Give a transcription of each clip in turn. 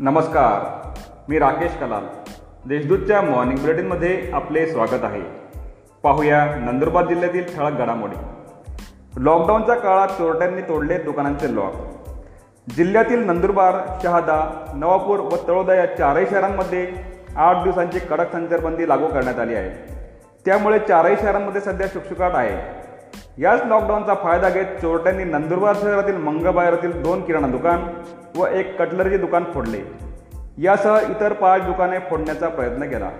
नमस्कार मी राकेश कलाल. देशदूतच्या मॉर्निंग बुलेटिनमध्ये आपले स्वागत आहे. पाहूया नंदुरबार जिल्ह्यातील ठळक घडामोडी. लॉकडाऊनच्या काळात चोरट्यांनी तोडले दुकानांचे लॉक जिल्ह्यातील नंदुरबार शहादा नवापूर व तळोदा या चारही शहरांमध्ये आठ दिवसांची कडक संचारबंदी लागू करण्यात आली आहे. त्यामुळे चारही शहरांमध्ये सध्या शुकशुकाट आहे. याच लॉकडाऊनचा फायदा घेत चोरट्यांनी नंदुरबार शहरातील मंगबाहेरातील दोन किराणा दुकान व एक कटलरीचे दुकान फोडले. यासह इतर पाच दुकाने फोडण्याचा प्रयत्न केला.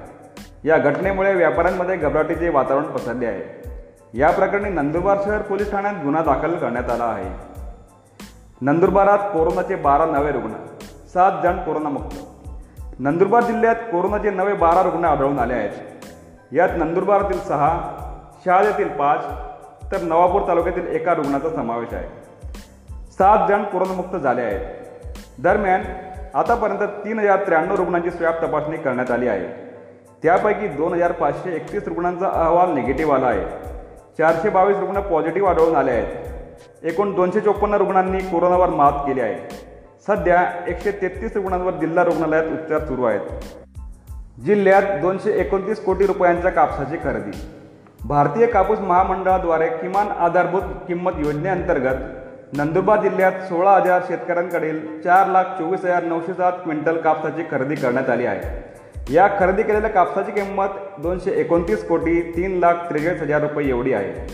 या घटनेमुळे व्यापाऱ्यांमध्ये घबराटीचे वातावरण पसरले आहे. या प्रकरणी नंदुरबार शहर पोलीस ठाण्यात गुन्हा दाखल करण्यात आला आहे. नंदुरबारात कोरोनाचे बारा नवे रुग्ण सात जण कोरोनामुक्त. नंदुरबार जिल्ह्यात कोरोनाचे नवे बारा रुग्ण आढळून आले आहेत. यात नंदुरबारातील सहा शहाद्यातील पाच तर नवापूर तालुक्यातील एका रुग्णाचा समावेश आहे. सात जण कोरोनामुक्त झाले आहेत. दरम्यान आतापर्यंत तीन हजार त्र्याण्णव रुग्णांची स्वॅब तपासणी करण्यात आली आहे. त्यापैकी दोन हजार पाचशे एकतीस रुग्णांचा अहवाल निगेटिव्ह आला आहे. चारशे बावीस रुग्ण पॉझिटिव्ह आढळून आले आहेत. एकूण दोनशे चोपन्न रुग्णांनी कोरोनावर मात केली आहे. सध्या एकशे तेहतीस रुग्णांवर जिल्हा रुग्णालयात उपचार सुरू आहेत. जिल्ह्यात दोनशे एकोणतीस कोटी रुपयांच्या कापसाची खरेदी भारतीय कापूस महामंडळाद्वारे किमान आधारभूत किंमत योजनेअंतर्गत नंदुरबार जिल्ह्यात सोळा हजार शेतकऱ्यांकडील चार लाख चोवीस हजार नऊशे सात क्विंटल कापसाची खरेदी करण्यात आली आहे. या खरेदी केलेल्या कापसाची किंमत दोनशे एकोणतीस कोटी तीन लाख त्रेचाळीस हजार रुपये एवढी आहे.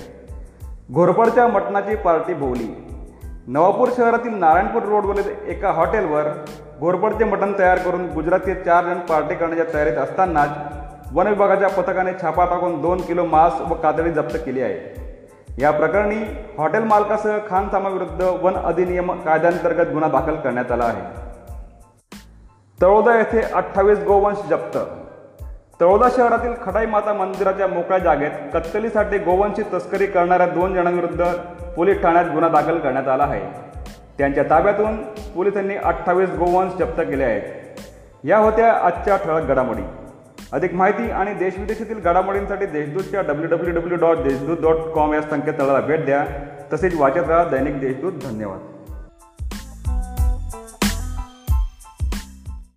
घोरपडच्या मटणाची पार्टी भोवली नवापूर शहरातील नारायणपूर रोडवरील एका हॉटेलवर घोरपडचे मटण तयार करून गुजरातचे चार जण पार्टी करण्याच्या तयारीत असतानाच वन विभागाच्या पथकाने छापा टाकून दोन किलो मांस व कातडी जप्त केली आहे. या प्रकरणी हॉटेल मालकासह खानसामाविरुद्ध वन अधिनियम कायद्यांतर्गत गुन्हा दाखल करण्यात आला आहे. तळोदा येथे अठ्ठावीस गोवंश जप्त. तळोदा शहरातील खटाई माता मंदिराच्या मोकळ्या जागेत कत्तलीसाठी गोवंशी तस्करी करणाऱ्या दोन जणांविरुद्ध पोलीस ठाण्यात गुन्हा दाखल करण्यात आला आहे. त्यांच्या ताब्यातून पोलिसांनी अठ्ठावीस गोवंश जप्त केले आहेत. या होत्या आजच्या ठळक घडामोडी. अधिक माहिती आणि देशविदेशातील घडामोडींसाठी देशदूतच्या W W W dot Deshdoot dot com या संकेतस्थळाला भेट द्या. तसेच वाचत राहा दैनिक देशदूत. धन्यवाद.